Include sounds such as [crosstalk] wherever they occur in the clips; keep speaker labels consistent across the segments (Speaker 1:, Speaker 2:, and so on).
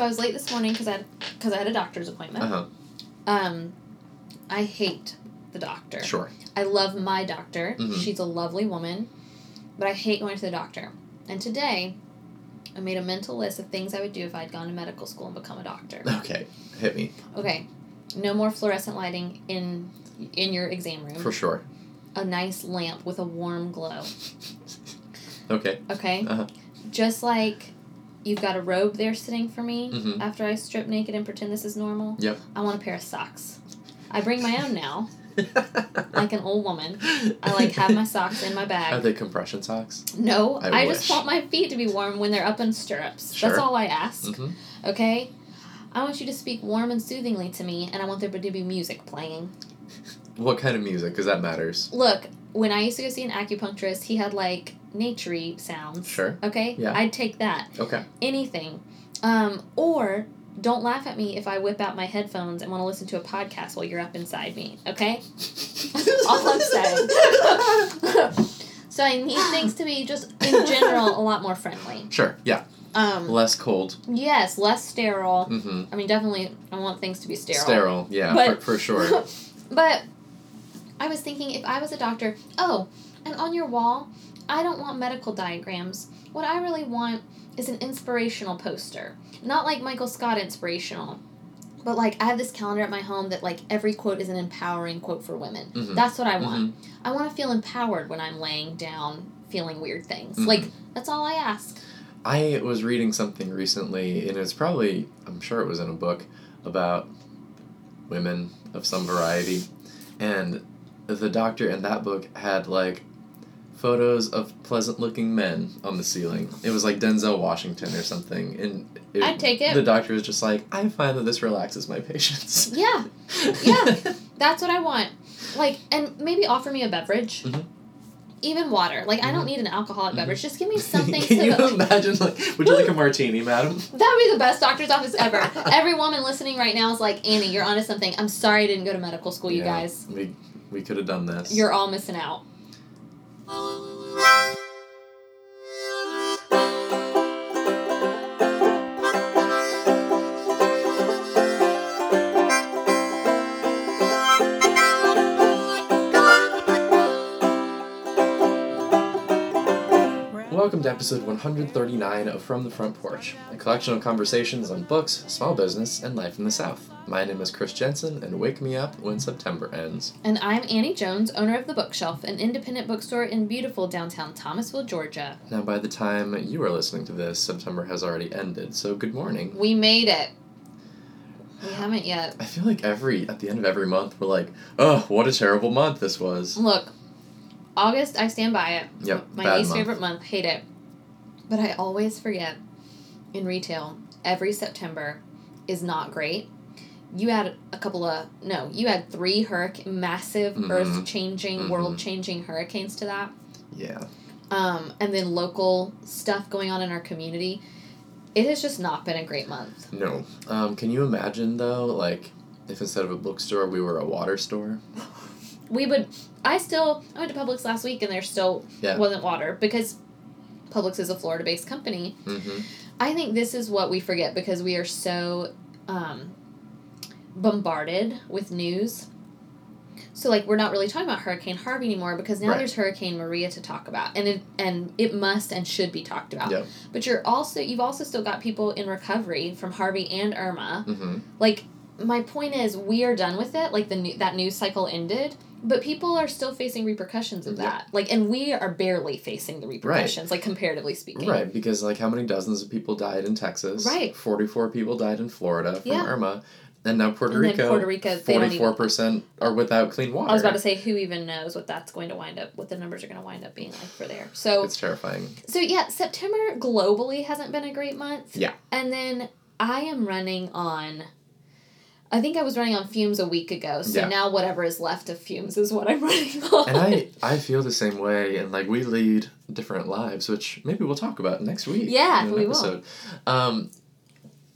Speaker 1: So I was late this morning because I because I had a doctor's appointment.
Speaker 2: Uh huh.
Speaker 1: Um, I hate the doctor.
Speaker 2: Sure.
Speaker 1: I love my doctor.
Speaker 2: Mhm.
Speaker 1: She's a lovely woman, but I hate going to the doctor. And today, I made a mental list of things I would do if I'd gone to medical school and become a doctor.
Speaker 2: Okay. Hit me
Speaker 1: Okay, no more fluorescent lighting in in your exam room.
Speaker 2: for sure.
Speaker 1: A nice lamp with a warm glow. [laughs]
Speaker 2: Okay.
Speaker 1: Okay,
Speaker 2: Uh huh.
Speaker 1: just like you've got a robe there sitting for me
Speaker 2: Mhm.
Speaker 1: after I strip naked and pretend this is normal.
Speaker 2: Yep.
Speaker 1: I want a pair of socks. I bring my own now, [laughs] like an old woman. I like have my socks in my bag.
Speaker 2: Are they compression socks?
Speaker 1: No,
Speaker 2: I
Speaker 1: I, just want my feet to be warm when they're up in stirrups.
Speaker 2: Sure.
Speaker 1: That's all I ask.
Speaker 2: Mm-hmm.
Speaker 1: Okay? I want you to speak warm and soothingly to me, and I want there to be music playing. [laughs]
Speaker 2: What kind of music? Because that matters.
Speaker 1: Look, when I used to go see an acupuncturist, he had like naturey sounds.
Speaker 2: Sure.
Speaker 1: Okay?
Speaker 2: Yeah.
Speaker 1: I'd take that.
Speaker 2: Okay.
Speaker 1: Anything. Um, or don't laugh at me if I whip out my headphones and want to listen to a podcast while you're up inside me. Okay? [laughs] all I'm saying. [laughs] so I need things to be just in general a lot more friendly.
Speaker 2: Sure. Yeah.
Speaker 1: Um,
Speaker 2: Less cold.
Speaker 1: yes, less sterile.
Speaker 2: Mm-hmm.
Speaker 1: I mean, definitely, I want things to be sterile.
Speaker 2: Sterile. Yeah.
Speaker 1: But-
Speaker 2: for, for sure. [laughs]
Speaker 1: but I was thinking if I was a doctor, oh, and on your wall, I don't want medical diagrams. What I really want is an inspirational poster. Not like Michael Scott inspirational, but like I have this calendar at my home that like every quote is an empowering quote for women.
Speaker 2: Mhm.
Speaker 1: That's what I want.
Speaker 2: Mhm.
Speaker 1: I want to feel empowered when I'm laying down feeling weird things.
Speaker 2: Mhm.
Speaker 1: Like that's all I ask.
Speaker 2: I was reading something recently, and it's probably, I'm sure it was in a book, about women of some variety. And the doctor in that book had like photos of pleasant looking men on the ceiling. It was like Denzel Washington or something. And it,
Speaker 1: I'd take it.
Speaker 2: The doctor was just like, I find that this relaxes my patients.
Speaker 1: Yeah, [laughs] Yeah. that's what I want. Like, and maybe offer me a beverage.
Speaker 2: Mhm.
Speaker 1: Even water. Like, I don't
Speaker 2: Mhm.
Speaker 1: need an alcoholic
Speaker 2: Mhm.
Speaker 1: beverage. Just give me [laughs] something
Speaker 2: Can you
Speaker 1: that.
Speaker 2: imagine? Like, would you like a martini, madam? [laughs]
Speaker 1: That would be the best doctor's office ever. Every woman listening right now is like, Annie, you're onto something. I'm sorry I didn't go to medical school, you
Speaker 2: Yeah,
Speaker 1: guys.
Speaker 2: We we could have done this.
Speaker 1: You're all missing out.
Speaker 2: Episode 139 of From the Front Porch, a collection of conversations on books, small business, and life in the South. My name is Chris Jensen, and wake me up when September ends.
Speaker 1: And I'm Annie Jones, owner of The Bookshelf, an independent bookstore in beautiful downtown Thomasville, Georgia.
Speaker 2: Now, by the time you are listening to this, September has already ended, so good morning.
Speaker 1: We made it. We haven't yet.
Speaker 2: I feel like every at the end of every month we're like, oh, what a terrible month this was.
Speaker 1: Look, August, I stand by it.
Speaker 2: Yep,
Speaker 1: My least
Speaker 2: month.
Speaker 1: favorite month. Hate it. But I always forget in retail, every September is not great. You had a couple of, no, you had three hurricane, massive,
Speaker 2: Mhm.
Speaker 1: earth changing,
Speaker 2: Mhm.
Speaker 1: world changing hurricanes to that.
Speaker 2: Yeah.
Speaker 1: Um, and then local stuff going on in our community. It has just not been a great month.
Speaker 2: No. Um, can you imagine though, like, if instead of a bookstore we were a water store?
Speaker 1: We would, I still, I went to Publix last week and there still
Speaker 2: Yeah.
Speaker 1: wasn't water because Publix is a Florida based company.
Speaker 2: Mm-hmm.
Speaker 1: I think this is what we forget because we are so um, bombarded with news. So like we're not really talking about Hurricane Harvey anymore because now
Speaker 2: Right.
Speaker 1: there's Hurricane Maria to talk about, and it and it must and should be talked about.
Speaker 2: Yep.
Speaker 1: But you're also you've also still got people in recovery from Harvey and Irma.
Speaker 2: Mm-hmm.
Speaker 1: Like my point is, we are done with it. Like the new, that news cycle ended. But people are still facing repercussions of
Speaker 2: Yeah.
Speaker 1: that. Like, and we are barely facing the repercussions, like comparatively speaking.
Speaker 2: Right, because like how many dozens of people died in Texas?
Speaker 1: Right.
Speaker 2: Forty-four people died in Florida from
Speaker 1: Yeah.
Speaker 2: Irma, and now Puerto
Speaker 1: And
Speaker 2: Rico.
Speaker 1: Puerto Rico, they don't even-
Speaker 2: Forty-four percent are without clean water.
Speaker 1: I was about to say, who even knows what that's going to wind up, what the numbers are going to wind up being like for there. So,
Speaker 2: It's terrifying.
Speaker 1: so yeah, September globally hasn't been a great month.
Speaker 2: Yeah.
Speaker 1: And then I am running on, I think I was running on fumes a week ago. So
Speaker 2: Yeah.
Speaker 1: now whatever is left of fumes is what I'm [laughs] running on.
Speaker 2: And I I feel the same way, and like we lead different lives, which maybe we'll talk about next week.
Speaker 1: Yeah,
Speaker 2: in an
Speaker 1: we will.
Speaker 2: episode. Um,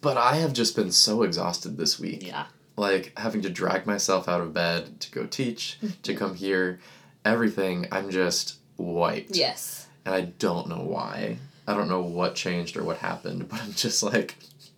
Speaker 2: but I have just been so exhausted this week.
Speaker 1: yeah.
Speaker 2: like having to drag myself out of bed to go teach, to [laughs] come here, everything, I'm just wiped.
Speaker 1: Yes.
Speaker 2: And I don't know why. I don't know what changed or what happened, but I'm just like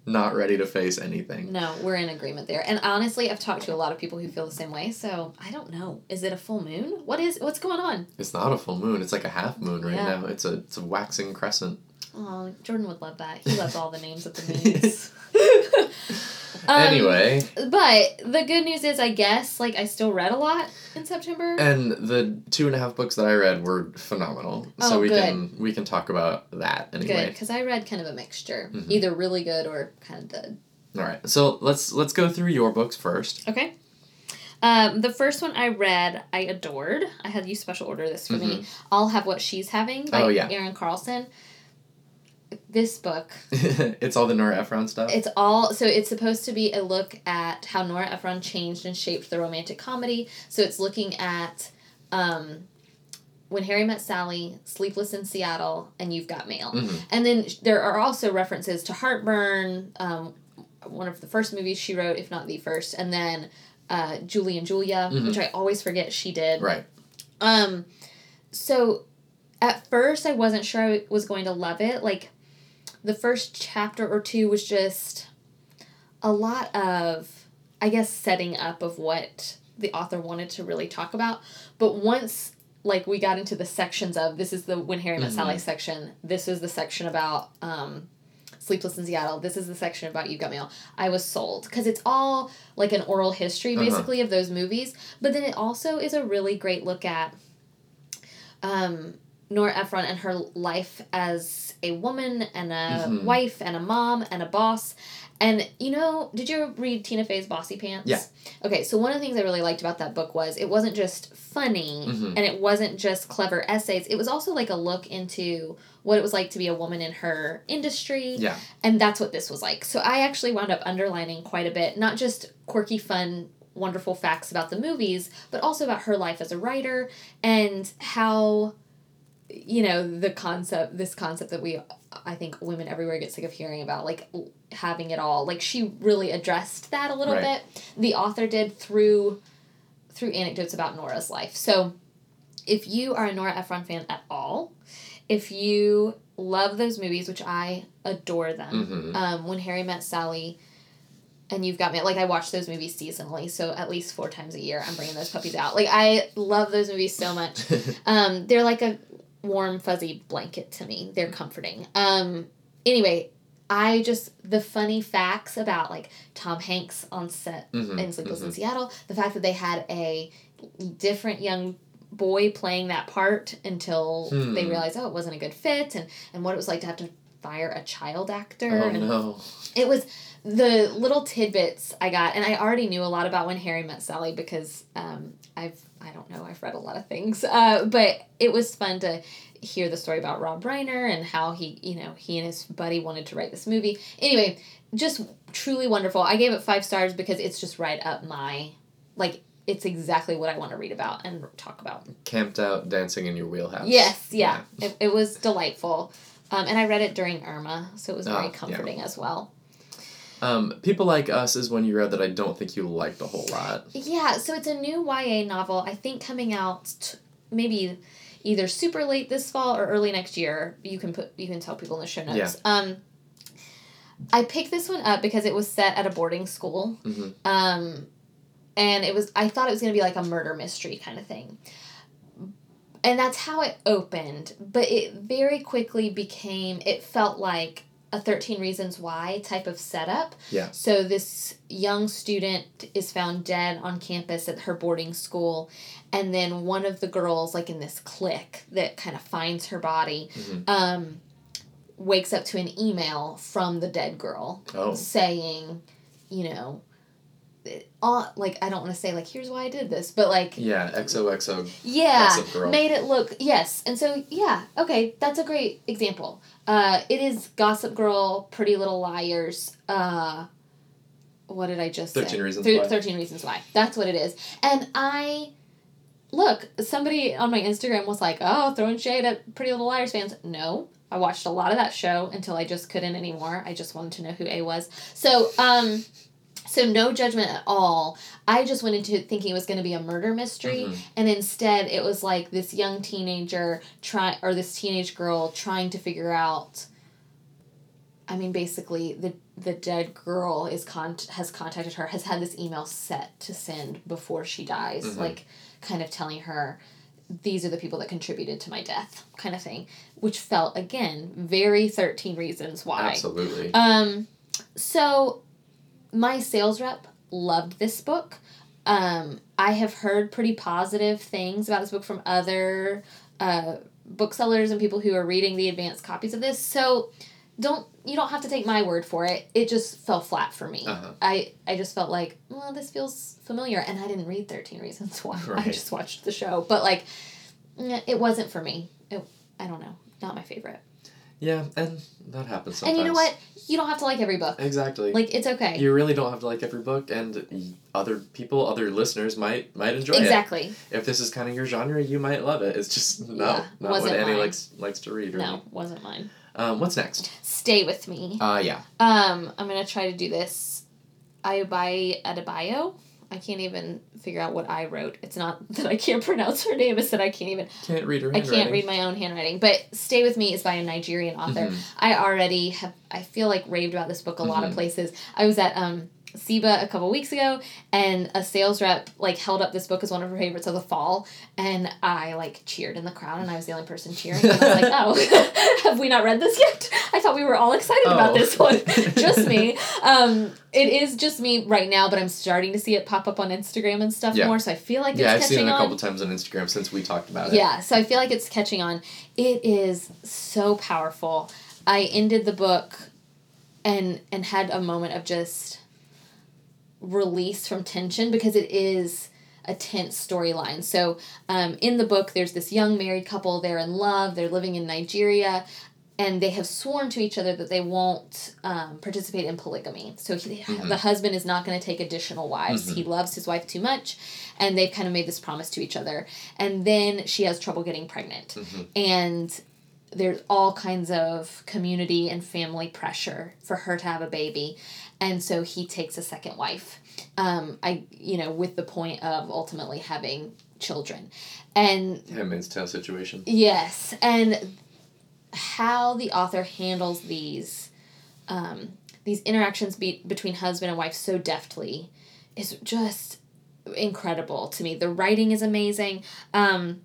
Speaker 2: not ready to face anything.
Speaker 1: No, we're in agreement there. And honestly, I've talked to a lot of people who feel the same way. So I don't know. Is it a full moon? What is what's going on?
Speaker 2: It's not a full moon. It's like a half moon right
Speaker 1: Yeah.
Speaker 2: now. It's a it's a waxing crescent.
Speaker 1: Oh, Jordan would love that. He loves all the names of the [laughs] moons. [laughs] Um,
Speaker 2: anyway,
Speaker 1: But the good news is, I guess, like I still read a lot in September.
Speaker 2: and the two and a half books that I read were phenomenal. so
Speaker 1: Oh,
Speaker 2: we
Speaker 1: good.
Speaker 2: can we can talk about that anyway.
Speaker 1: Good, because I read kind of a mixture,
Speaker 2: Mhm.
Speaker 1: either really good or kind of dead.
Speaker 2: All right. So let's let's go through your books first.
Speaker 1: Okay. Um, the first one I read, I adored. I had you special order this for me. I'll have what she's having by
Speaker 2: Mm-hmm. Oh, yeah.
Speaker 1: Erin Carlson. This book, [laughs]
Speaker 2: it's all the Nora Ephron stuff.
Speaker 1: it's all so it's supposed to be a look at how Nora Ephron changed and shaped the romantic comedy. So it's looking at um, when Harry met Sally, Sleepless in Seattle, and You've Got Mail.
Speaker 2: Mhm.
Speaker 1: And then there are also references to Heartburn, um, one of the first movies she wrote, if not the first, and then uh, Julie and Julia,
Speaker 2: Mhm.
Speaker 1: which I always forget she did.
Speaker 2: Right.
Speaker 1: Um, so at first I wasn't sure I was going to love it. Like the first chapter or two was just a lot of, I guess, setting up of what the author wanted to really talk about. But once like we got into the sections of this is the when Harry met
Speaker 2: Mhm.
Speaker 1: Sally section, this is the section about um, Sleepless in Seattle. This is the section about You Got Mail. I was sold because it's all like an oral history
Speaker 2: Uh-huh.
Speaker 1: basically of those movies, but then it also is a really great look at um, Nora Ephron and her life as a woman and a
Speaker 2: Mhm.
Speaker 1: wife and a mom and a boss. And you know, did you read Tina Fey's Bossypants?
Speaker 2: Yeah.
Speaker 1: Okay, so one of the things I really liked about that book was it wasn't just funny
Speaker 2: Mhm.
Speaker 1: and it wasn't just clever essays. It was also like a look into what it was like to be a woman in her industry.
Speaker 2: Yeah.
Speaker 1: And that's what this was like. So I actually wound up underlining quite a bit, not just quirky, fun, wonderful facts about the movies, but also about her life as a writer and how, you know, the concept, this concept that we, I think women everywhere get sick of hearing about, like having it all. Like she really addressed that a little
Speaker 2: Right.
Speaker 1: bit. The author did through, through anecdotes about Nora's life. So if you are a Nora Ephron fan at all, if you love those movies, which I adore them,
Speaker 2: Mhm.
Speaker 1: um, when Harry met Sally, and you've got me like I watch those movies seasonally, so at least four times a year I'm bringing those puppies out. Like I love those movies so much. [laughs] Um, they're like a warm fuzzy blanket to me. They're comforting. Um, anyway, I just the funny facts about like Tom Hanks on set
Speaker 2: Mhm,
Speaker 1: in Sleepless in
Speaker 2: mhm.
Speaker 1: Seattle, the fact that they had a different young boy playing that part until
Speaker 2: Hmm.
Speaker 1: they realized oh it wasn't a good fit and and what it was like to have to fire a child actor
Speaker 2: Oh
Speaker 1: and
Speaker 2: no.
Speaker 1: it was the little tidbits I got, and I already knew a lot about when Harry met Sally because um, I've I don't know I've read a lot of things, uh, but it was fun to hear the story about Rob Reiner and how he you know he and his buddy wanted to write this movie. Anyway, just truly wonderful. I gave it five stars because it's just right up my like it's exactly what I want to read about and talk about.
Speaker 2: Camped out dancing in your wheelhouse.
Speaker 1: Yes, yeah, It, it was delightful. Um, and I read it during Irma, so it was
Speaker 2: Ah,
Speaker 1: very
Speaker 2: yeah.
Speaker 1: comforting as well.
Speaker 2: Um, People Like Us is one you read that I don't think you liked a whole lot.
Speaker 1: Yeah, so it's a new YA novel, I think coming out t- maybe either super late this fall or early next year. You can put you can tell people in the show notes.
Speaker 2: Yeah.
Speaker 1: Um I picked this one up because it was set at a boarding school.
Speaker 2: Mhm.
Speaker 1: Um and it was I thought it was going to be like a murder mystery kind of thing. And that's how it opened, but it very quickly became it felt like a 13 reasons why type of setup.
Speaker 2: Yeah.
Speaker 1: So this young student is found dead on campus at her boarding school and then one of the girls like in this clique that kind of finds her body
Speaker 2: Mhm.
Speaker 1: um wakes up to an email from the dead girl
Speaker 2: Oh.
Speaker 1: saying, you know, uh, like I don't want to say like here's why I did this, but like
Speaker 2: Yeah, XOXO
Speaker 1: yeah,
Speaker 2: Gossip Girl.
Speaker 1: made it look yes, and so yeah, okay, that's a great example. Uh, it is Gossip Girl, Pretty Little Liars. Uh, what did I just say?
Speaker 2: 13 Reasons
Speaker 1: Thir-
Speaker 2: Why.
Speaker 1: Thirteen Reasons Why. That's what it is, and I. Look, somebody on my Instagram was like, "Oh, throwing shade at Pretty Little Liars fans." No, I watched a lot of that show until I just couldn't anymore. I just wanted to know who A was. So, um, so no judgment at all. I just went into thinking it was going to be a murder mystery,
Speaker 2: Mhm.
Speaker 1: and instead it was like this young teenager try or this teenage girl trying to figure out I mean, basically, the the dead girl is con- has contacted her, has had this email set to send before she dies,
Speaker 2: Mhm.
Speaker 1: like kind of telling her, these are the people that contributed to my death, kind of thing, which felt again very thirteen reasons why.
Speaker 2: Absolutely.
Speaker 1: Um, so my sales rep loved this book. Um, I have heard pretty positive things about this book from other uh, booksellers and people who are reading the advanced copies of this. So don't you don't have to take my word for it. It just fell flat for me.
Speaker 2: Uh-huh.
Speaker 1: I I just felt like well this feels familiar, and I didn't read Thirteen Reasons [laughs] Why. I just watched the show, but like mm, it wasn't for me. It, I don't know, not my favorite.
Speaker 2: Yeah, and that happens sometimes.
Speaker 1: And you know what? You don't have to like every book.
Speaker 2: Exactly.
Speaker 1: Like it's okay.
Speaker 2: you really don't have to like every book, and other people, other listeners might might enjoy it.
Speaker 1: exactly.
Speaker 2: If this is kind of your genre, you might love it. It's just no,
Speaker 1: Yeah,
Speaker 2: not what Annie
Speaker 1: mine.
Speaker 2: likes likes to read. Really.
Speaker 1: No, wasn't mine.
Speaker 2: Um, what's next?
Speaker 1: Stay with me.
Speaker 2: Uh, yeah.
Speaker 1: Um, I'm gonna try to do this. Ayobami Adebayo. I can't even figure out what I wrote. It's not [laughs] that I can't pronounce her name. It's that I can't even.
Speaker 2: Can't read her
Speaker 1: I can't read my own handwriting. But Stay with Me is by a Nigerian author.
Speaker 2: Mhm.
Speaker 1: I already have. I feel like raved about this book a lot of
Speaker 2: Mhm.
Speaker 1: places. I was at um SIBA a couple weeks ago, and a sales rep like held up this book as one of her favorites of the fall, and I like cheered in the crowd, and I was the only person cheering. And I was like, oh, [laughs] have we not read this yet? I thought we were all excited about
Speaker 2: Oh.
Speaker 1: this one. [laughs] just me. [laughs] Um, it is just me right now, but I'm starting to see it pop up on Instagram and stuff
Speaker 2: Yeah.
Speaker 1: more. So I feel like
Speaker 2: Yeah, I've
Speaker 1: it's
Speaker 2: seen
Speaker 1: catching
Speaker 2: it a
Speaker 1: on.
Speaker 2: couple times on Instagram since we talked about it.
Speaker 1: Yeah, so I feel like it's catching on. It is so powerful. I ended the book and and had a moment of just release from tension because it is a tense storyline. So, um, in the book, there's this young married couple. They're in love. They're living in Nigeria, and they have sworn to each other that they won't um, participate in polygamy. So he,
Speaker 2: Mhm.
Speaker 1: the husband is not going to take additional wives.
Speaker 2: Mhm.
Speaker 1: He loves his wife too much, and they've kind of made this promise to each other. And then she has trouble getting pregnant,
Speaker 2: Mhm.
Speaker 1: and there's all kinds of community and family pressure for her to have a baby and so he takes a second wife um, i you know with the point of ultimately having children. And
Speaker 2: Handmaid's Tale situation.
Speaker 1: yes. And how the author handles these um, these interactions be- between husband and wife so deftly is just incredible to me. The writing is amazing. Um,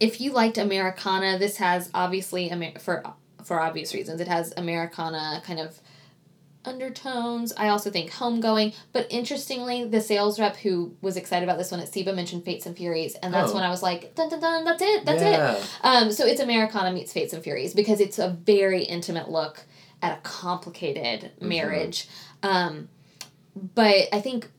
Speaker 1: if you liked Americanah this has obviously Amer- for for obvious reasons it has Americanah kind of undertones i also think homegoing but interestingly the sales rep who was excited about this one at SIBA mentioned fates and furies and that's
Speaker 2: Oh.
Speaker 1: when i was like dun dun dun that's it that's it um, so it's Americanah meets Fates and Furies because it's a very intimate look at a complicated
Speaker 2: Mhm.
Speaker 1: marriage. Um, but I think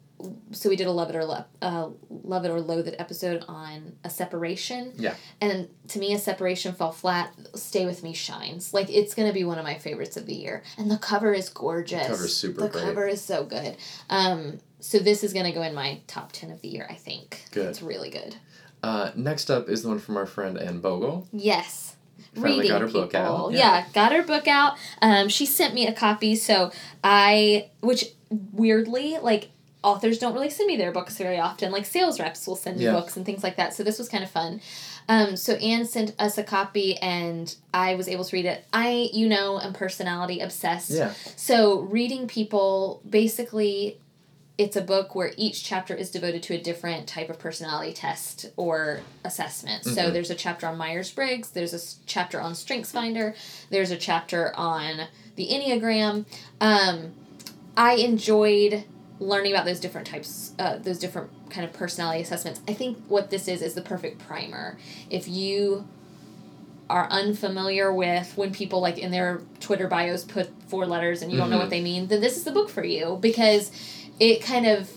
Speaker 1: so. We did a love it or love, uh, love it or loathe it episode on a separation.
Speaker 2: Yeah.
Speaker 1: And to me, a separation fell flat. Stay with me shines like it's gonna be one of my favorites of the year. And the cover is gorgeous.
Speaker 2: cover's super
Speaker 1: The
Speaker 2: great.
Speaker 1: cover is so good. Um, so this is gonna go in my top ten of the year. I think.
Speaker 2: Good.
Speaker 1: It's really good.
Speaker 2: Uh, next up is the one from our friend Anne Bogel.
Speaker 1: Yes.
Speaker 2: Finally
Speaker 1: Reading
Speaker 2: got her
Speaker 1: people.
Speaker 2: book out.
Speaker 1: Yeah. got her book out. Um, she sent me a copy, so I, which weirdly, like, authors don't really send me their books very often. Like, sales reps will send me
Speaker 2: Yeah.
Speaker 1: books and things like that. So this was kind of fun. Um, so Anne sent us a copy, and I was able to read it. I, you know, am personality obsessed.
Speaker 2: Yeah.
Speaker 1: So reading people basically it's a book where each chapter is devoted to a different type of personality test or assessment. So
Speaker 2: Mhm.
Speaker 1: there's a chapter on Myers Briggs, there's a chapter on Strengths Finder. there's a chapter on the Enneagram. Um, I enjoyed learning about those different types, uh, those different kind of personality assessments. I think what this is is the perfect primer. If you are unfamiliar with when people like in their Twitter bios put four letters and you don't know what they mean, then this is the book for you because it kind of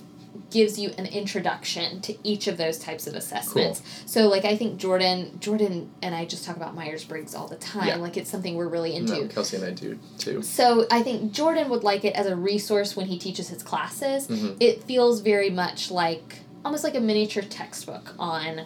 Speaker 1: gives you an introduction to each of those types of assessments. So like I think Jordan Jordan and I just talk about Myers Briggs all the time.
Speaker 2: Yeah.
Speaker 1: Like it's something we're really into.
Speaker 2: No, Kelsey and I do too.
Speaker 1: So I think Jordan would like it as a resource when he teaches his classes.
Speaker 2: Mhm.
Speaker 1: It feels very much like almost like a miniature textbook on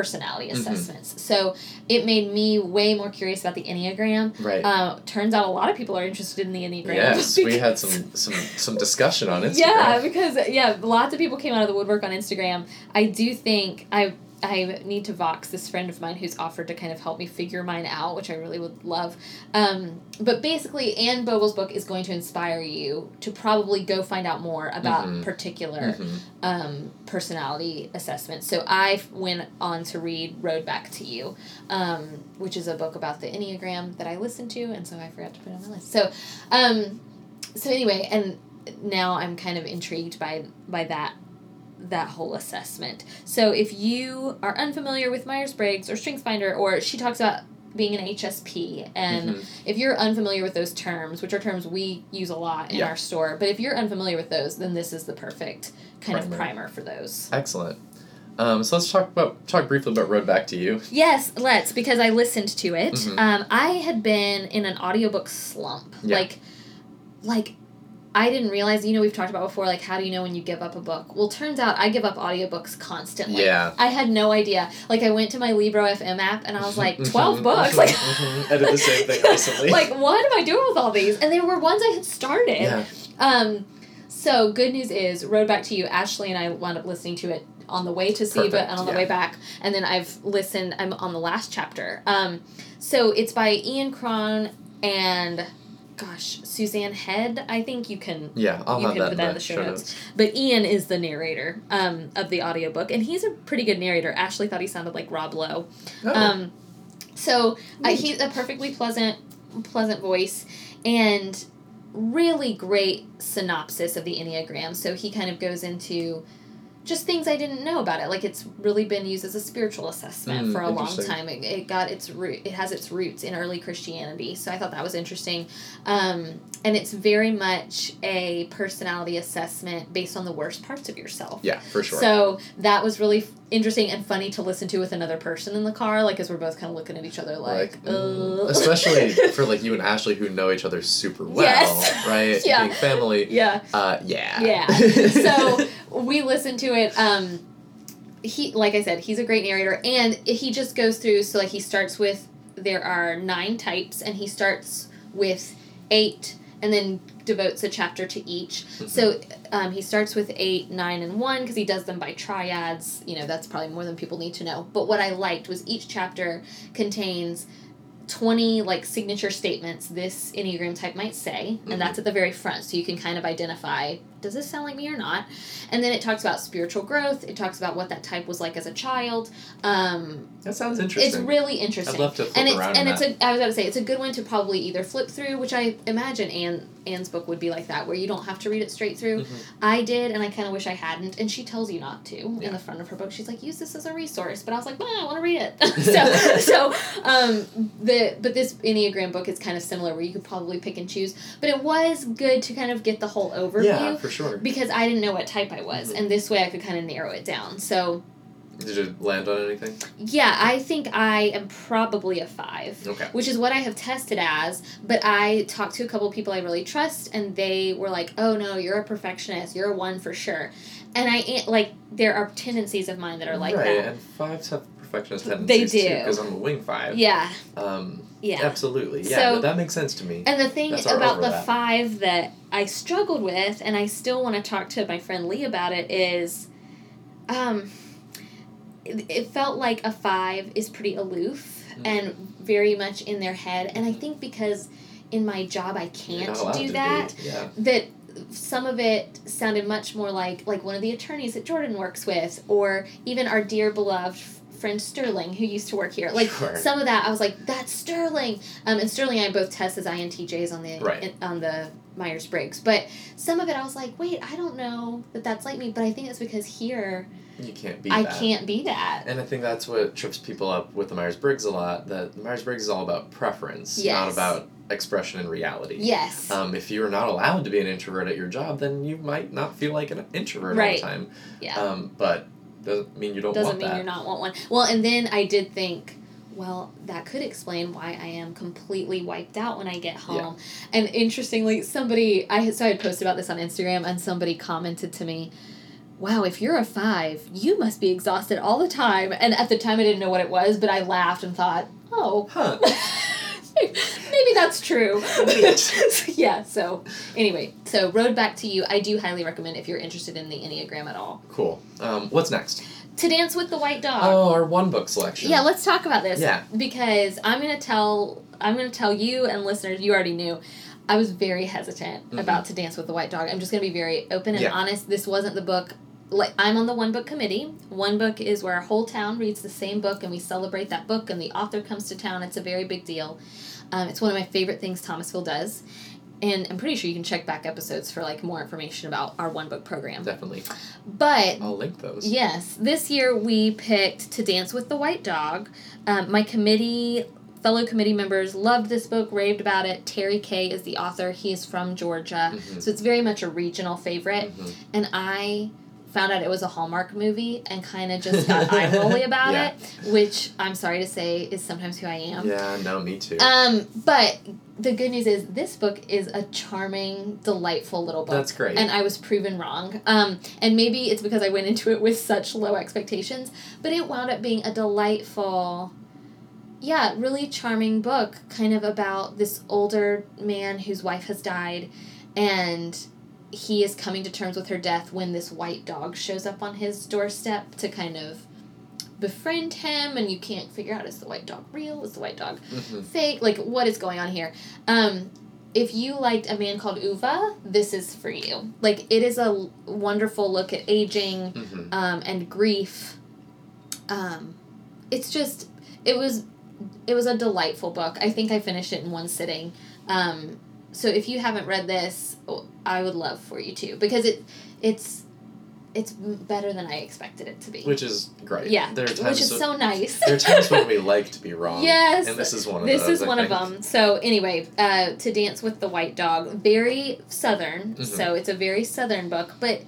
Speaker 1: personality
Speaker 2: Mhm.
Speaker 1: assessments. So it made me way more curious about the Enneagram.
Speaker 2: Right.
Speaker 1: Uh, turns out a lot of people are interested in the Enneagram.
Speaker 2: yes, [laughs] we had some some some discussion on Instagram.
Speaker 1: yeah, because yeah, lots of people came out of the woodwork on Instagram. I do think I I need to Vox this friend of mine who's offered to kind of help me figure mine out, which I really would love. Um, but basically, Anne Bogel's book is going to inspire you to probably go find out more about
Speaker 2: Mhm.
Speaker 1: particular
Speaker 2: Mhm.
Speaker 1: um, personality assessments. So I went on to read Road Back to You, um, which is a book about the Enneagram that I listened to, and so I forgot to put it on my list. So, um, so anyway, and now I'm kind of intrigued by by that that whole assessment. So if you are unfamiliar with Myers Briggs or StrengthsFinder, or she talks about being an HSP, and
Speaker 2: Mhm.
Speaker 1: if you're unfamiliar with those terms, which are terms we use a lot in
Speaker 2: Yeah.
Speaker 1: our store, but if you're unfamiliar with those, then this is the perfect kind of
Speaker 2: Primer.
Speaker 1: primer for those.
Speaker 2: Excellent. Um, so let's talk about talk briefly about Road Back to You.
Speaker 1: Yes, let's because I listened to it.
Speaker 2: Mhm.
Speaker 1: Um, I had been in an audiobook slump.
Speaker 2: Yeah.
Speaker 1: Like, like. I didn't realize, you know, we've talked about before, like, how do you know when you give up a book? Well, turns out I give up audiobooks constantly.
Speaker 2: Yeah.
Speaker 1: I had no idea. Like, I went to my Libro FM app and I was like, 12 books? Like,
Speaker 2: Mhm. I did the same thing [laughs] recently.
Speaker 1: like, what am I doing with all these? And there were ones I had started.
Speaker 2: yeah.
Speaker 1: Um, so good news is, Road Back to You. Ashley and I wound up listening to it on the way to SIBA
Speaker 2: Perfect,
Speaker 1: and on the
Speaker 2: yeah.
Speaker 1: way back, and then I've listened. I'm on the last chapter. Um, so it's by Ian Cron and, gosh, Suzanne Head. I think you can.
Speaker 2: Yeah, I'll
Speaker 1: You
Speaker 2: have
Speaker 1: can
Speaker 2: that
Speaker 1: put
Speaker 2: in
Speaker 1: that in the show notes. But Ian is the narrator um, of the audiobook, and he's a pretty good narrator. Ashley thought he sounded like Rob Lowe.
Speaker 2: Oh,
Speaker 1: Um, so uh,
Speaker 2: Neat.
Speaker 1: he's a perfectly pleasant, pleasant voice, and really great synopsis of the Enneagram. So he kind of goes into just things I didn't know about it. Like it's really been used as a spiritual assessment
Speaker 2: Mm,
Speaker 1: for a long time. It, it got its root. It has its roots in early Christianity. So I thought that was interesting, um, and it's very much a personality assessment based on the worst parts of yourself.
Speaker 2: yeah, for sure.
Speaker 1: So that was really f- interesting and funny to listen to with another person in the car, like as we're both kind of looking at each other, like,
Speaker 2: mm,
Speaker 1: uh.
Speaker 2: especially for like you and Ashley who know each other super well,
Speaker 1: Yes. [laughs]
Speaker 2: right?
Speaker 1: Yeah.
Speaker 2: Being family.
Speaker 1: yeah,
Speaker 2: Uh, yeah.
Speaker 1: yeah. [laughs] so we listened to it. Um, he, like I said, he's a great narrator, and he just goes through. So like he starts with there are nine types, and he starts with eight, and then devotes a chapter to each.
Speaker 2: Mm-hmm.
Speaker 1: So um, he starts with eight, nine, and one because he does them by triads. You know, that's probably more than people need to know. But what I liked was each chapter contains 20 like signature statements this Enneagram type might say, and that's at the very front. So you can kind of identify does this sound like me or not? And then it talks about spiritual growth, it talks about what that type was like as a child. Um,
Speaker 2: that sounds interesting.
Speaker 1: it's really interesting
Speaker 2: I'd love to flip
Speaker 1: and it's
Speaker 2: around
Speaker 1: and
Speaker 2: in
Speaker 1: it's
Speaker 2: that.
Speaker 1: a I was about to say it's a good one to probably either flip through, which I imagine Anne Anne's book would be like that, where you don't have to read it straight through.
Speaker 2: Mhm.
Speaker 1: I did, and I kind of wish I hadn't. And she tells you not to
Speaker 2: Yeah.
Speaker 1: in the front of her book. She's like, use this as a resource, but I was like, well, I want to read it. [laughs] so so um the but this Enneagram book is kind of similar, where you could probably pick and choose. But it was good to kind of get the whole overview
Speaker 2: Yeah, for sure.
Speaker 1: because I didn't know what type I was,
Speaker 2: Mhm.
Speaker 1: and this way I could kind of narrow it down. So
Speaker 2: Did you land on anything?
Speaker 1: yeah, I think I am probably a five
Speaker 2: Okay.
Speaker 1: which is what I have tested as. But I talked to a couple people I really trust, and they were like, "Oh no, you're a perfectionist. You're a one for sure." And I ain't- like there are tendencies of mine that are like
Speaker 2: right,
Speaker 1: that.
Speaker 2: Right, and fives have perfectionist tendencies too,
Speaker 1: do.
Speaker 2: because I'm a wing five.
Speaker 1: Yeah,
Speaker 2: Um,
Speaker 1: yeah.
Speaker 2: absolutely. Yeah,
Speaker 1: So-
Speaker 2: no, that makes sense to me.
Speaker 1: And the thing about the five that I struggled with, and I still want to talk to my friend Lee about it, is, um, it, it felt like a five is pretty aloof
Speaker 2: Mhm.
Speaker 1: and very much in their head, and I think because in my job I can't do that.
Speaker 2: Yeah.
Speaker 1: that some of it sounded much more like like one of the attorneys that Jordan works with, or even our dear beloved friend Sterling who used to work here. Like
Speaker 2: Sure.
Speaker 1: some of that, I was like, "That's Sterling." Um, and Sterling and I both test as INTJs on the
Speaker 2: Right.
Speaker 1: in- on the Myers Briggs, but some of it I was like, "Wait, I don't know that that's like me." But I think it's because here
Speaker 2: You can't be
Speaker 1: I
Speaker 2: that.
Speaker 1: can't be that.
Speaker 2: And I think that's what trips people up with the Myers Briggs a lot. That the Myers Briggs is all about preference, not about expression in reality.
Speaker 1: Yes.
Speaker 2: Um, if you're not allowed to be an introvert at your job, then you might not feel like an introvert
Speaker 1: Right.
Speaker 2: all the time.
Speaker 1: yeah.
Speaker 2: Um, but doesn't mean you don't
Speaker 1: Doesn't
Speaker 2: want
Speaker 1: mean
Speaker 2: that.
Speaker 1: you're not want one. Well, and then I did think, well, that could explain why I am completely wiped out when I get home.
Speaker 2: Yeah.
Speaker 1: And interestingly, somebody I so I had posted about this on Instagram, and somebody commented to me. Wow, if you're a five, you must be exhausted all the time. And at the time, I didn't know what it was, but I laughed and thought, oh,
Speaker 2: Huh. [laughs] [laughs]
Speaker 1: maybe that's true. [laughs] Yeah, so anyway, so Road Back to You, I do highly recommend if you're interested in the Enneagram at all.
Speaker 2: Cool. Um, what's next?
Speaker 1: To Dance with the White Dog.
Speaker 2: Oh, our one book selection.
Speaker 1: Yeah, let's talk about this.
Speaker 2: Yeah.
Speaker 1: Because I'm gonna tell I'm gonna tell you and listeners, you already knew. I was very hesitant
Speaker 2: Mhm.
Speaker 1: about To Dance with the White Dog. I'm just gonna be very open and
Speaker 2: Yeah.
Speaker 1: honest. This wasn't the book like I'm on the one book committee. One book is where our whole town reads the same book and we celebrate that book and the author comes to town. It's a very big deal. Um, it's one of my favorite things Thomasville does. And I'm pretty sure you can check back episodes for like more information about our one book program.
Speaker 2: Definitely.
Speaker 1: But
Speaker 2: I'll link those.
Speaker 1: Yes, this year we picked To Dance with the White Dog. Um, my committee, fellow committee members loved this book, raved about it. Terry Kay is the author. He is from Georgia.
Speaker 2: Mhm.
Speaker 1: So it's very much a regional favorite.
Speaker 2: Mhm.
Speaker 1: And I found out it was a Hallmark movie and kind of just got [laughs] eye rolly about
Speaker 2: Yeah.
Speaker 1: it, which I'm sorry to say is sometimes who I am.
Speaker 2: Yeah, no, me too.
Speaker 1: Um, but the good news is this book is a charming, delightful little book.
Speaker 2: That's great.
Speaker 1: And I was proven wrong. Um, and maybe it's because I went into it with such low expectations, but it wound up being a delightful, yeah, really charming book, kind of about this older man whose wife has died, and he is coming to terms with her death when this white dog shows up on his doorstep to kind of befriend him and you can't figure out is the white dog real? Is the white dog
Speaker 2: Mhm.
Speaker 1: fake? Like what is going on here? Um if you liked a man called Ove this is for you. Like it is a wonderful look at aging
Speaker 2: Mhm.
Speaker 1: um and grief. Um it's just it was it was a delightful book. I think i finished it in one sitting. Um so if you haven't read this i would love for you to because it it's it's better than i expected it to be
Speaker 2: Which is great.
Speaker 1: yeah
Speaker 2: There are
Speaker 1: which is
Speaker 2: when-
Speaker 1: so nice
Speaker 2: there are times when we [laughs] like to be wrong.
Speaker 1: Yes.
Speaker 2: And this is one of
Speaker 1: this
Speaker 2: those.
Speaker 1: is
Speaker 2: I
Speaker 1: one of them. So anyway, uh, to dance with the white dog, very southern.
Speaker 2: Mhm.
Speaker 1: So it's a very southern book, but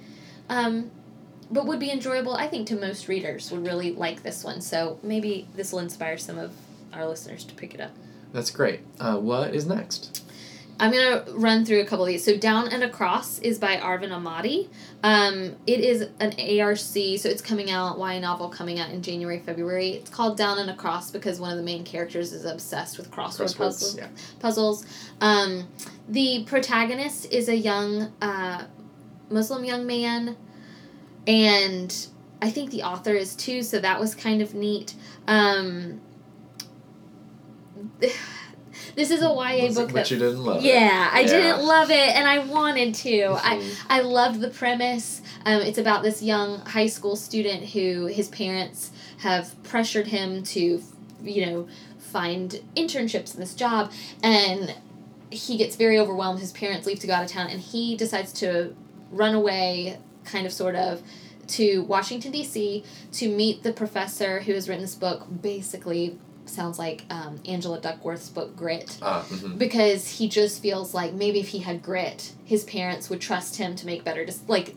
Speaker 1: um, but would be enjoyable. I think to most readers would really like this one. So maybe this will inspire some of our listeners to pick it up.
Speaker 2: That's great. Uh, what is next?
Speaker 1: I'm gonna run through a couple of these. So Down and Across is by Arvin Ahmadi. Um, it is an ARC, so it's coming out YA novel coming out in January February. It's called Down and Across because one of the main characters is obsessed with crossword
Speaker 2: Crosswords.
Speaker 1: puzzles.
Speaker 2: Yeah.
Speaker 1: Puzzles. Um, the protagonist is a young uh, Muslim young man, and I think the author is too. So that was kind of neat. Um, this is a YA
Speaker 2: Was it-
Speaker 1: book
Speaker 2: but
Speaker 1: that
Speaker 2: you didn't love it.
Speaker 1: yeah, I
Speaker 2: Yeah.
Speaker 1: didn't love it, and I wanted to. I
Speaker 2: Mhm.
Speaker 1: I loved the premise. Um, it's about this young high school student who his parents have pressured him to, you know, find internships in this job, and he gets very overwhelmed. His parents leave to go out of town, and he decides to run away, kind of, sort of, to Washington D.C. to meet the professor who has written this book. Basically, sounds like um, Angela Duckworth's book Grit
Speaker 2: Ah, mhm.
Speaker 1: because he just feels like maybe if he had grit, his parents would trust him to make better dis- like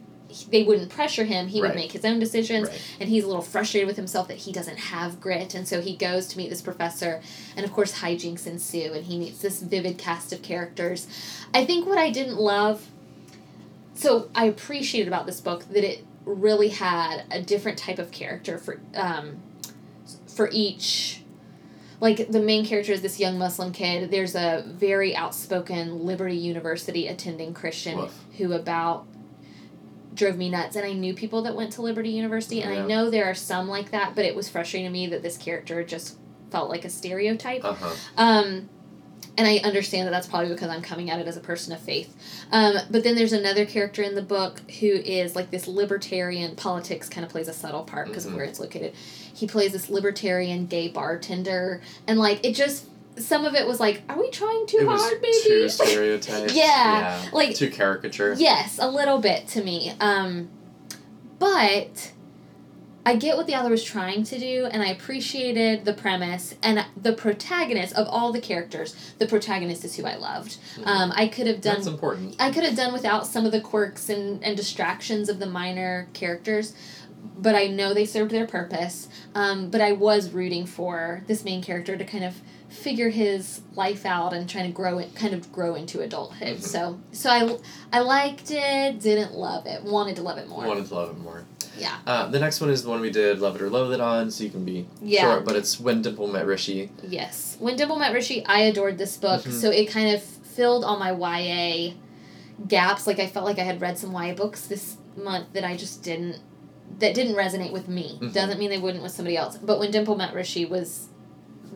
Speaker 1: they wouldn't pressure him. He
Speaker 2: Right.
Speaker 1: would make his own decisions,
Speaker 2: Right.
Speaker 1: and he's a little frustrated with himself that he doesn't have grit. And so he goes to meet this professor, and of course hijinks ensue, and he meets this vivid cast of characters. I think what I didn't love, so I appreciated about this book that it really had a different type of character for um, for each like the main character is this young Muslim kid. There's a very outspoken Liberty University attending Christian
Speaker 2: Woof.
Speaker 1: who about drove me nuts and I knew people that went to Liberty University and I know there are some like that, but it was frustrating to me that this character just felt like a stereotype.
Speaker 2: Uh huh.
Speaker 1: Um, and I understand that that's probably because I'm coming at it as a person of faith. Um, but then there's another character in the book who is like this libertarian. Politics kind of plays a subtle part because
Speaker 2: Mhm.
Speaker 1: of where it's located. He plays this libertarian gay bartender, and like it just some of it was like, are we trying too
Speaker 2: it was
Speaker 1: hard, maybe?
Speaker 2: too stereotyped. [laughs]
Speaker 1: Yeah, like-
Speaker 2: too caricature.
Speaker 1: Yes, a little bit to me. Um, but I get what the author was trying to do, and I appreciated the premise and the protagonist of all the characters. The protagonist is who I loved.
Speaker 2: Mhm.
Speaker 1: Um, I could have done.
Speaker 2: That's important.
Speaker 1: I could have done without some of the quirks and, and distractions of the minor characters, but I know they served their purpose. Um, but I was rooting for this main character to kind of figure his life out and trying to grow it, kind of grow into adulthood.
Speaker 2: Mhm.
Speaker 1: So, so I, I liked it, didn't love it, wanted to love it more.
Speaker 2: Wanted to love it more.
Speaker 1: Yeah.
Speaker 2: Uh, the next one is the one we did, Love It or Loathe It on, so you can be
Speaker 1: Yeah.
Speaker 2: short, but it's When Dimple Met Rishi.
Speaker 1: Yes. When Dimple Met Rishi, I adored this book.
Speaker 2: Mhm.
Speaker 1: So it kind of filled all my YA gaps. Like I felt like I had read some YA books this month that I just didn't that didn't resonate with me.
Speaker 2: Mhm.
Speaker 1: Doesn't mean they wouldn't with somebody else. But when Dimple Met Rishi was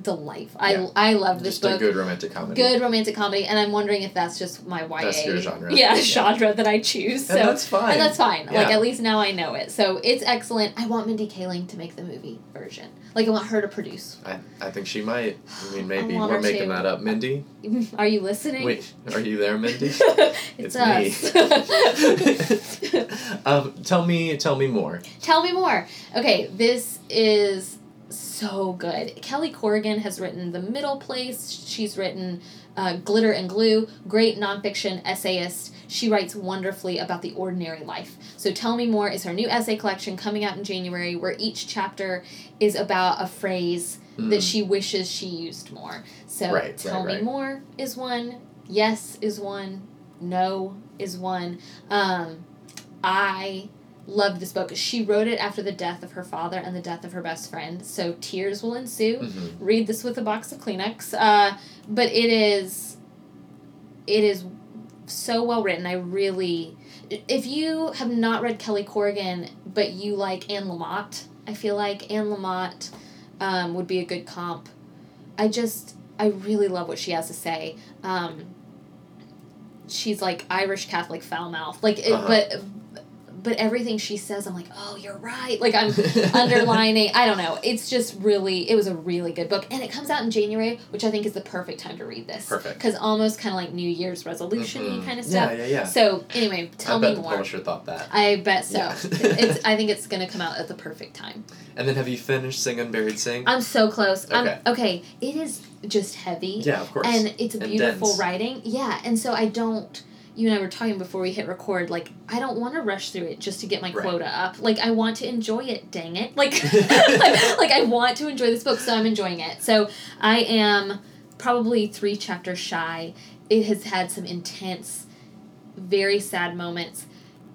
Speaker 1: delightful.
Speaker 2: Yeah.
Speaker 1: I I loved this
Speaker 2: Just
Speaker 1: book.
Speaker 2: a good romantic comedy.
Speaker 1: Good romantic comedy, and I'm wondering if that's just my YA.
Speaker 2: That's your genre.
Speaker 1: Yeah,
Speaker 2: Yeah.
Speaker 1: genre that I choose. So
Speaker 2: And that's fine.
Speaker 1: and that's fine. Like at least now I know it. So it's excellent. I want Mindy Kaling to make the movie version. Like I want her to produce.
Speaker 2: I, I think she might. I mean, maybe
Speaker 1: want
Speaker 2: we're making that up. Mindy? [laughs]
Speaker 1: Are you listening?
Speaker 2: Wait, are you there, Mindy? [laughs]
Speaker 1: it's,
Speaker 2: It's
Speaker 1: us. [laughs]
Speaker 2: um, tell me, tell me more.
Speaker 1: Tell me more. Okay, this is so good. Kelly Corrigan has written The Middle Place. She's written uh, Glitter and Glue. Great nonfiction essayist. She writes wonderfully about the ordinary life. So Tell Me More is her new essay collection coming out in January, where each chapter is about a phrase that
Speaker 2: Mm.
Speaker 1: she wishes she used more. So
Speaker 2: Right, right,
Speaker 1: Tell Me
Speaker 2: right.
Speaker 1: More is one. Yes is one. No is one. Um, I loved this book. She wrote it after the death of her father and the death of her best friend, so tears will ensue.
Speaker 2: Mhm.
Speaker 1: Read this with a box of Kleenex. Uh, but it is, it is so well written. I really, if you have not read Kelly Corrigan, but you like Anne Lamott, I feel like Anne Lamott um, would be a good comp. I just, I really love what she has to say. Um, she's like Irish Catholic foul mouth, like, it,
Speaker 2: Uh-huh.
Speaker 1: but. But everything she says, I'm like, oh, you're right. Like I'm [laughs] underlining. I don't know. It's just really, it was a really good book, and it comes out in January, which I think is the perfect time to read this.
Speaker 2: Perfect.
Speaker 1: Because almost kind of like New Year's resolution
Speaker 2: Mhm.
Speaker 1: kind of stuff.
Speaker 2: yeah, yeah. yeah.
Speaker 1: So anyway, tell me.
Speaker 2: I
Speaker 1: me
Speaker 2: bet the
Speaker 1: more.
Speaker 2: publisher thought that.
Speaker 1: I bet so.
Speaker 2: Yeah.
Speaker 1: it's. I think it's gonna come out at the perfect time. [laughs]
Speaker 2: And then have you finished Sing Unburied Sing?
Speaker 1: I'm so close.
Speaker 2: Okay.
Speaker 1: I'm okay. It is just heavy.
Speaker 2: yeah, of course.
Speaker 1: And it's
Speaker 2: And
Speaker 1: beautiful
Speaker 2: dense.
Speaker 1: writing. Yeah, and so I don't. You and I were talking before we hit record. Like I don't want to rush through it just to get my
Speaker 2: Right.
Speaker 1: quota up. Like I want to enjoy it. Dang it! Like, like [laughs] [laughs] like I want to enjoy this book, so I'm enjoying it. So I am probably three chapters shy. It has had some intense, very sad moments.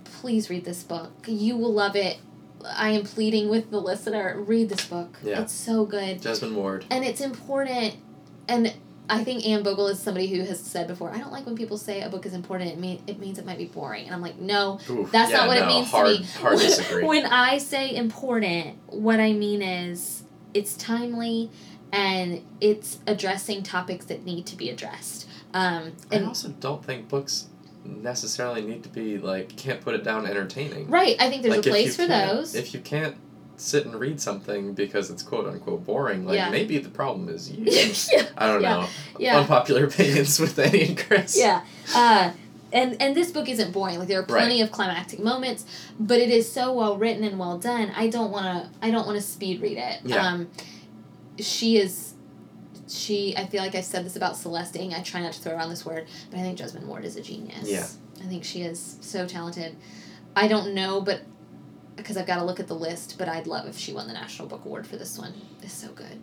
Speaker 1: Please read this book. You will love it. I am pleading with the listener. Read this book.
Speaker 2: Yeah.
Speaker 1: It's so good
Speaker 2: Jesmyn Ward.
Speaker 1: and it's important and I think Anne Bogel is somebody who has said before, I don't like when people say a book is important. It mean it means it might be boring, and I'm like, no,
Speaker 2: Oof,
Speaker 1: that's
Speaker 2: yeah,
Speaker 1: not what
Speaker 2: no,
Speaker 1: it means
Speaker 2: hard,
Speaker 1: to me.
Speaker 2: Hard
Speaker 1: when,
Speaker 2: disagree.
Speaker 1: when I say important, what I mean is it's timely, and it's addressing topics that need to be addressed. Um,
Speaker 2: I also don't think books necessarily need to be like can't put it down entertaining.
Speaker 1: right, I think there's
Speaker 2: like
Speaker 1: a place for those.
Speaker 2: If you can't sit and read something because it's quote unquote boring, like
Speaker 1: Yeah.
Speaker 2: maybe the problem is you. [laughs]
Speaker 1: yeah,
Speaker 2: I don't
Speaker 1: Yeah.
Speaker 2: know.
Speaker 1: yeah.
Speaker 2: Unpopular opinions with Annie and Chris.
Speaker 1: Yeah. Uh, and and this book isn't boring. Like there are plenty of climactic moments, but it is so well written and well done. I don't want to. I don't want to speed read it.
Speaker 2: Yeah.
Speaker 1: Um, she is. She. I feel like I've said this about Celeste Ng. I try not to throw around this word, but I think Jesmyn Ward is a genius.
Speaker 2: Yeah.
Speaker 1: I think she is so talented. I don't know, but because I've got to look at the list, but I'd love if she won the National Book Award for this one. It's so good.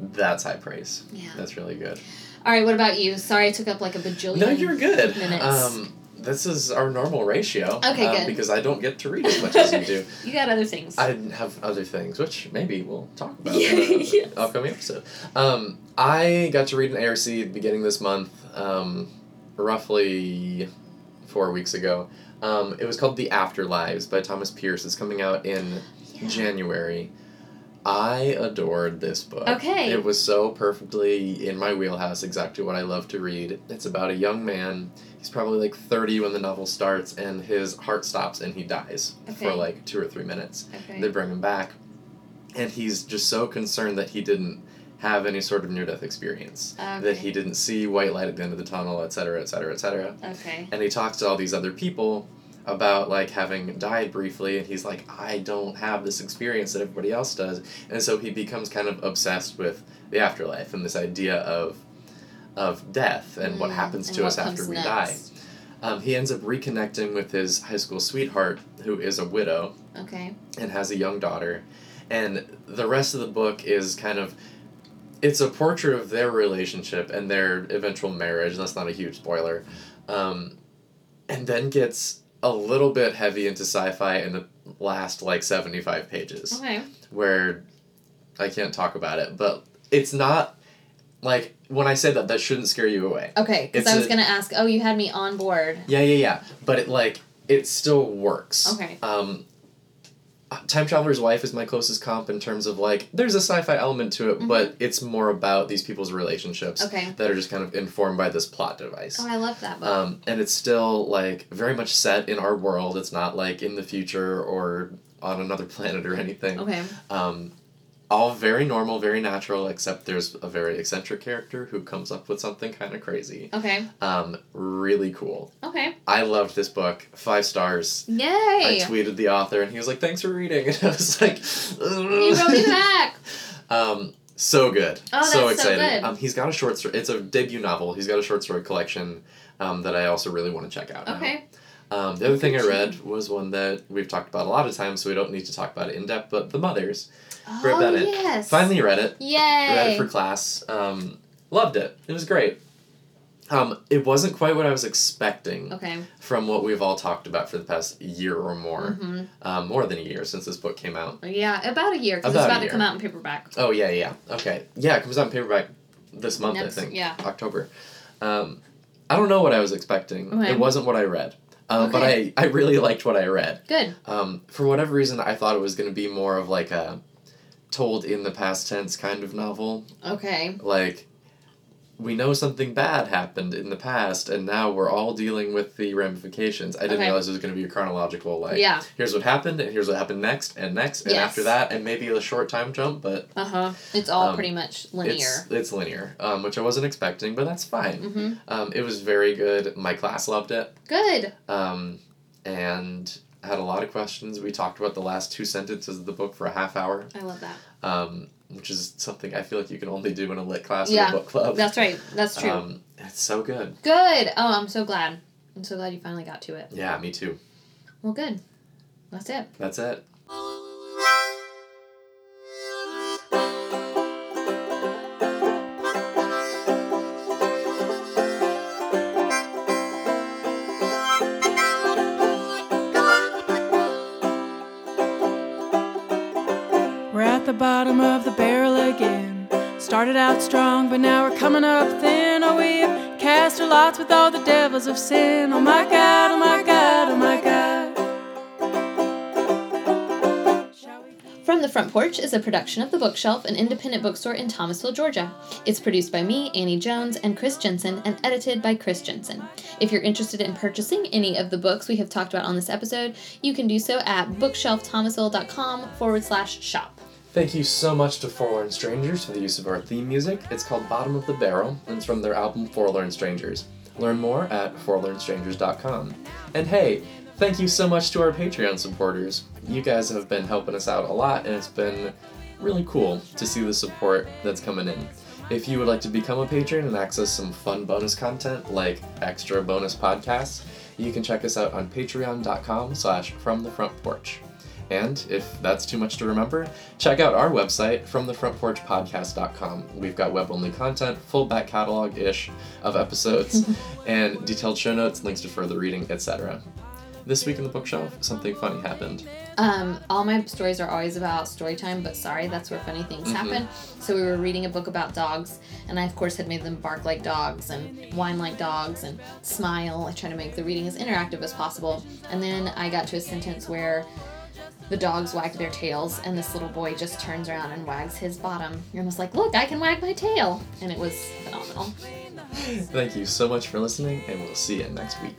Speaker 2: That's high praise.
Speaker 1: Yeah.
Speaker 2: That's really good.
Speaker 1: All right. What about you? Sorry, I took up like a bajillion.
Speaker 2: No, you're good.
Speaker 1: minutes.
Speaker 2: Um, this is our normal ratio.
Speaker 1: Okay,
Speaker 2: um,
Speaker 1: good.
Speaker 2: Because I don't get to read as much as you do. [laughs]
Speaker 1: You got other things.
Speaker 2: I have other things, which maybe we'll talk about in [laughs]
Speaker 1: yes.
Speaker 2: upcoming episode. Um, I got to read an ARC beginning this month, um, roughly four weeks ago. Um, it was called The Afterlives by Thomas Pierce. It's coming out in
Speaker 1: Yeah.
Speaker 2: January. I adored this book.
Speaker 1: Okay.
Speaker 2: It was so perfectly in my wheelhouse, exactly what I love to read. It's about a young man. He's probably like 30 when the novel starts, and his heart stops and he dies for like two or three minutes.
Speaker 1: Okay.
Speaker 2: They bring him back, and he's just so concerned that he didn't have any sort of near death experience, that he didn't see white light at the end of the tunnel, et cetera, et cetera, et cetera.
Speaker 1: Okay.
Speaker 2: And he talks to all these other people about like having died briefly, and he's like, I don't have this experience that everybody else does, and so he becomes kind of obsessed with the afterlife and this idea of of death and what
Speaker 1: Mm,
Speaker 2: happens
Speaker 1: and
Speaker 2: to
Speaker 1: what
Speaker 2: us after we
Speaker 1: next.
Speaker 2: die. Um, he ends up reconnecting with his high school sweetheart, who is a widow
Speaker 1: Okay.
Speaker 2: and has a young daughter. And the rest of the book is kind of it's a portrait of their relationship and their eventual marriage. That's not a huge spoiler. Um, and then gets a little bit heavy into sci-fi in the last like 75 pages
Speaker 1: Okay.
Speaker 2: where I can't talk about it, but it's not like when I say that that shouldn't scare you away.
Speaker 1: Okay. Because I was gonna ask. Oh, you had me on board.
Speaker 2: Yeah, yeah, yeah. But it like it still works.
Speaker 1: Okay.
Speaker 2: Um Time Traveler's Wife is my closest comp in terms of like there's a sci-fi element to it, but it's more about these people's relationships
Speaker 1: Mm-hmm. Okay.
Speaker 2: that are just kind of informed by this plot device.
Speaker 1: Oh, I love that book.
Speaker 2: Um, and it's still like very much set in our world. It's not like in the future or on another [laughs] planet or anything.
Speaker 1: okay.
Speaker 2: Um, all very normal, very natural, except there's a very eccentric character who comes up with something kind of crazy.
Speaker 1: Okay.
Speaker 2: Um, really cool.
Speaker 1: Okay.
Speaker 2: I loved this book. Five stars.
Speaker 1: Yay!
Speaker 2: I tweeted the author and he was like, "Thanks for reading," [laughs] and I was like,
Speaker 1: you wrote me [laughs] back.
Speaker 2: um, so good.
Speaker 1: Oh,
Speaker 2: so
Speaker 1: that's so
Speaker 2: excited.
Speaker 1: good.
Speaker 2: Um, he's got a short story. It's a debut novel. He's got a short story collection um, that I also really want to check out. now.
Speaker 1: Okay.
Speaker 2: Um, the other thing I read was one that we've talked about a lot of times, so we don't need to talk about it in depth. But The Mothers.
Speaker 1: Oh
Speaker 2: Brit Bennett.
Speaker 1: yes.
Speaker 2: Finally read it.
Speaker 1: Yay.
Speaker 2: Read it for class. Um, loved it. It was great. Um, it wasn't quite what I was expecting
Speaker 1: Okay.
Speaker 2: from what we've all talked about for the past year or more.
Speaker 1: hmm
Speaker 2: Um, more than a year since this book came out.
Speaker 1: Yeah, about a year because it's
Speaker 2: About
Speaker 1: to
Speaker 2: year.
Speaker 1: come out in paperback.
Speaker 2: Oh yeah, yeah. Okay. Yeah, it comes out in paperback this month,
Speaker 1: Next-
Speaker 2: I think.
Speaker 1: yeah.
Speaker 2: October. Um, I don't know what I was expecting.
Speaker 1: Okay.
Speaker 2: It wasn't what I read. Um, But I, I really liked what I read.
Speaker 1: Good.
Speaker 2: Um, for whatever reason, I thought it was going to be more of like a told in the past tense kind of novel.
Speaker 1: Okay.
Speaker 2: Like, we know something bad happened in the past, and now we're all dealing with the ramifications. I didn't
Speaker 1: Okay.
Speaker 2: realize it was going to be a chronological, like,
Speaker 1: Yeah.
Speaker 2: here's what happened, and here's what happened next, and next, and
Speaker 1: Yes.
Speaker 2: after that, and maybe a short time jump, but
Speaker 1: Uh huh. It's all
Speaker 2: Um,
Speaker 1: pretty much linear.
Speaker 2: it's, it's linear, um, which I wasn't expecting, but that's fine.
Speaker 1: Mm-hmm.
Speaker 2: Um, it was very good. My class loved it.
Speaker 1: Good.
Speaker 2: Um, and had a lot of questions. We talked about the last two sentences of the book for a half hour,
Speaker 1: I love that.
Speaker 2: um, which is something I feel like you can only do in a lit class or a book club.
Speaker 1: That's right. That's true.
Speaker 2: Um, it's so good.
Speaker 1: good. Oh, I'm so glad. I'm so glad you finally got to it.
Speaker 2: Yeah, me too.
Speaker 1: Well, good. That's it.
Speaker 2: That's it.
Speaker 3: Started out strong, but now we're coming up thin. Oh, we've cast our lots with all the devils of sin. Oh my God, oh my God, oh my God.
Speaker 1: From the Front Porch is a production of The Bookshelf, an independent bookstore in Thomasville, Georgia. It's produced by me, Annie Jones, and Chris Jensen, and edited by Chris Jensen. If you're interested in purchasing any of the books we have talked about on this episode, you can do so at bookshelfthomasville.com forward slash shop.
Speaker 2: Thank you so much to Forlorn Strangers for the use of our theme music. It's called Bottom of the Barrel, and it's from their album Forlorn Strangers. Learn more at forlornstrangers.com. And hey, thank you so much to our Patreon supporters. You guys have been helping us out a lot, and it's been really cool to see the support that's coming in. If you would like to become a patron and access some fun bonus content like extra bonus podcasts, you can check us out on patreon.com slash from the front porch. And if that's too much to remember, check out our website, fromthefrontporchpodcast.com. We've got web only content, full back catalog ish of episodes, [laughs] and detailed show notes, links to further reading, etc. This week in the bookshelf, something funny happened.
Speaker 1: Um, all my stories are always about story time, but sorry, that's where funny things
Speaker 2: Mhm.
Speaker 1: happen. So we were reading a book about dogs, and I of course had made them bark like dogs and whine like dogs and smile. I try to make the reading as interactive as possible. And then I got to a sentence where the dogs wagged their tails, and this little boy just turns around and wags his bottom, and was like, "Look, I can wag my tail," and it was phenomenal.
Speaker 2: Thank you so much for listening, and we'll see you next week.